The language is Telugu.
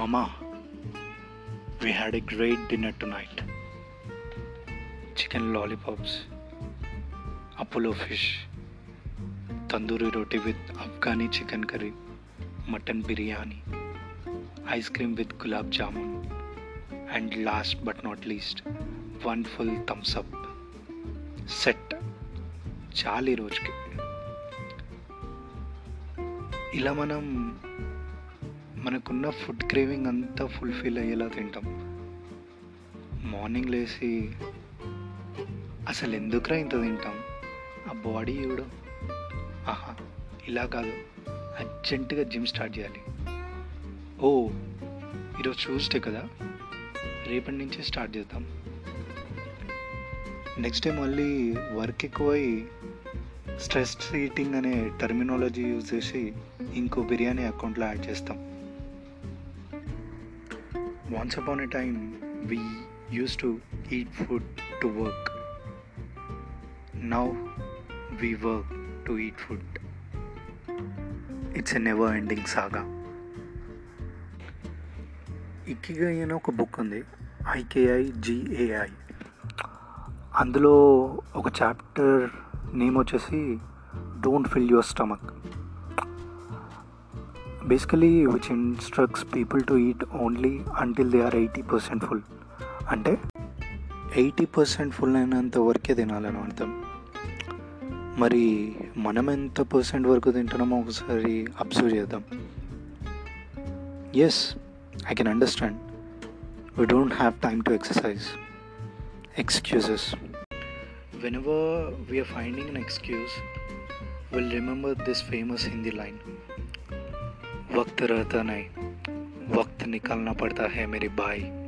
Mama we had a great dinner tonight chicken lollipops Apollo fish tandoori roti with Afghani chicken curry mutton biryani ice cream with gulab jamun and last but not least one full Thums Up set చాలు రోజుకి ఇలా మనం మనకున్న ఫుడ్ క్రేవింగ్ అంతా ఫుల్ఫిల్ అయ్యేలా తింటాం. మార్నింగ్ లేచి అసలు ఎందుకురా ఇంత తింటాం? ఆ బాడీ కూడా ఆహా ఇలా కాదు. అర్జెంటుగా జిమ్ స్టార్ట్ చేయాలి. ఓ ఈరోజు ట్యూస్డే కదా? రేపటి నుంచే స్టార్ట్ చేద్దాం. నెక్స్ట్ డే మళ్ళీ వర్క్ ఎక్కువై స్ట్రెస్ ఈటింగ్ అనే టర్మినాలజీ యూజ్ చేసి ఇంకో బిర్యానీ అకౌంట్లో యాడ్ చేస్తాం. Once upon a time we use to eat food to work now we work to eat food it's a never ending saga Ikigai అని ఒక బుక్ ఉంది I K I G A I అందులో ఒక చాప్టర్ నేమ్ వచ్చేసి don't fill your stomach basically which instructs people to eat only until they are eighty percent full అంటే ఎయిటీ పర్సెంట్ ఫుల్ అయినంత వరకే తినాలని అర్థం. మరి మనం ఎంత పర్సెంట్ వరకు తింటున్నామో ఒకసారి అబ్జర్వ్ చేద్దాం. Yes I can understand we don't have time to exercise excuses Whenever we are finding an excuse, we'll remember this famous Hindi line. वक्त रहता नहीं। वक्त निकालना पड़ता है मेरे भाई।